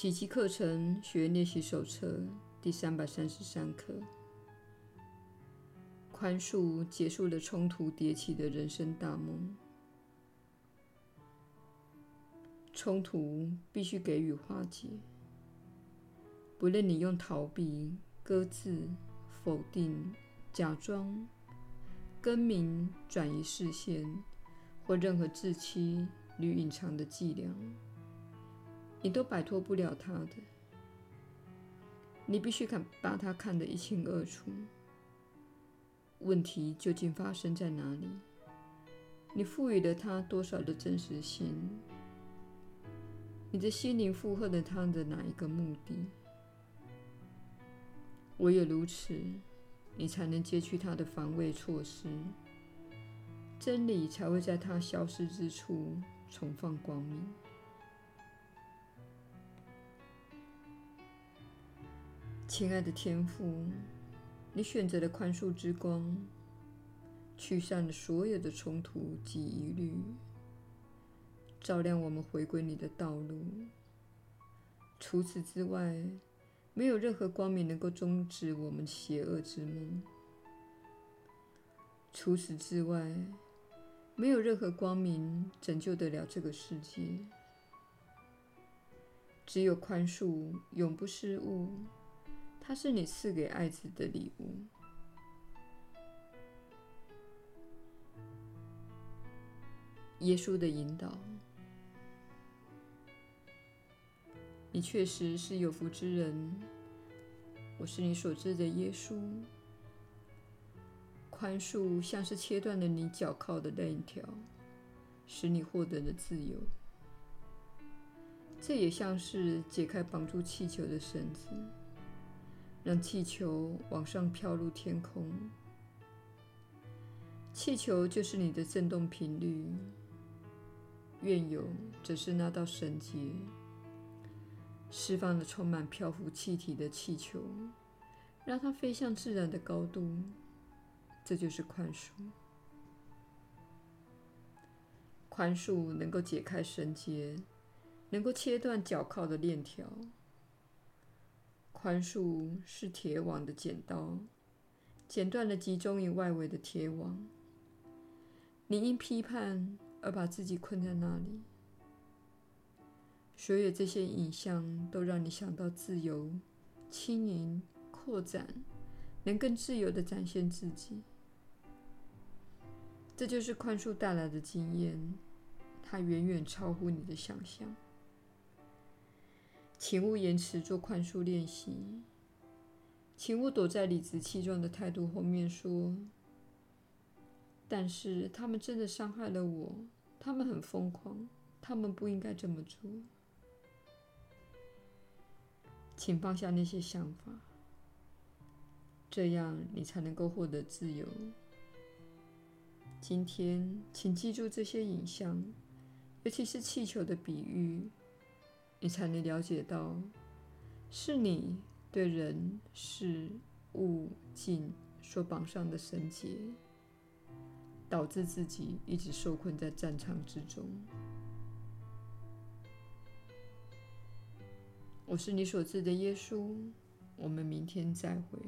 奇迹课程学练习手册第三百三十三课：宽恕结束了冲突迭起的人生大梦。冲突必须给予化解，不论你用逃避、搁置、否定、假装、更名、转移视线，或任何自欺与隐藏的伎俩，你都摆脱不了他的。你必须看把他看得一清二楚。问题究竟发生在哪里？你赋予了他多少的真实性？你的心灵负荷了他的哪一个目的？唯有如此，你才能揭去他的防卫措施，真理才会在它消失之处重放光明。亲爱的天父，你选择了宽恕之光，驱散了所有的冲突及疑虑。照亮我们回归你的道路。除此之外，没有任何光明能够终止我们邪恶之梦。除此之外，没有任何光明拯救得了这个世界。只有宽恕永不失误，它是你赐给爱子的礼物。耶稣的引导。你确实是有福之人。我是你所知的耶稣。宽恕像是切断了你脚铐的链条，使你获得了自由。这也像是解开绑住气球的绳子，让气球往上飘入天空。气球就是你的振动频率，愿有则是那道绳结。释放了充满漂浮气体的气球，让它飞向自然的高度。这就是宽恕。宽恕能够解开绳结，能够切断脚铐的链条。宽恕是铁网的剪刀，剪断了集中于外围的铁网。你因批判而把自己困在那里。所有这些影像都让你想到自由、轻盈、扩展，能更自由地展现自己。这就是宽恕带来的经验，它远远超乎你的想象。请勿延迟做宽恕练习，请勿躲在理直气壮的态度后面说：“但是他们真的伤害了我，他们很疯狂，他们不应该这么做。”请放下那些想法，这样你才能够获得自由。今天，请记住这些影像，尤其是气球的比喻，你才能了解到，是你对人、事、物、境所绑上的绳结，导致自己一直受困在战场之中。我是你所知的耶稣，我们明天再会。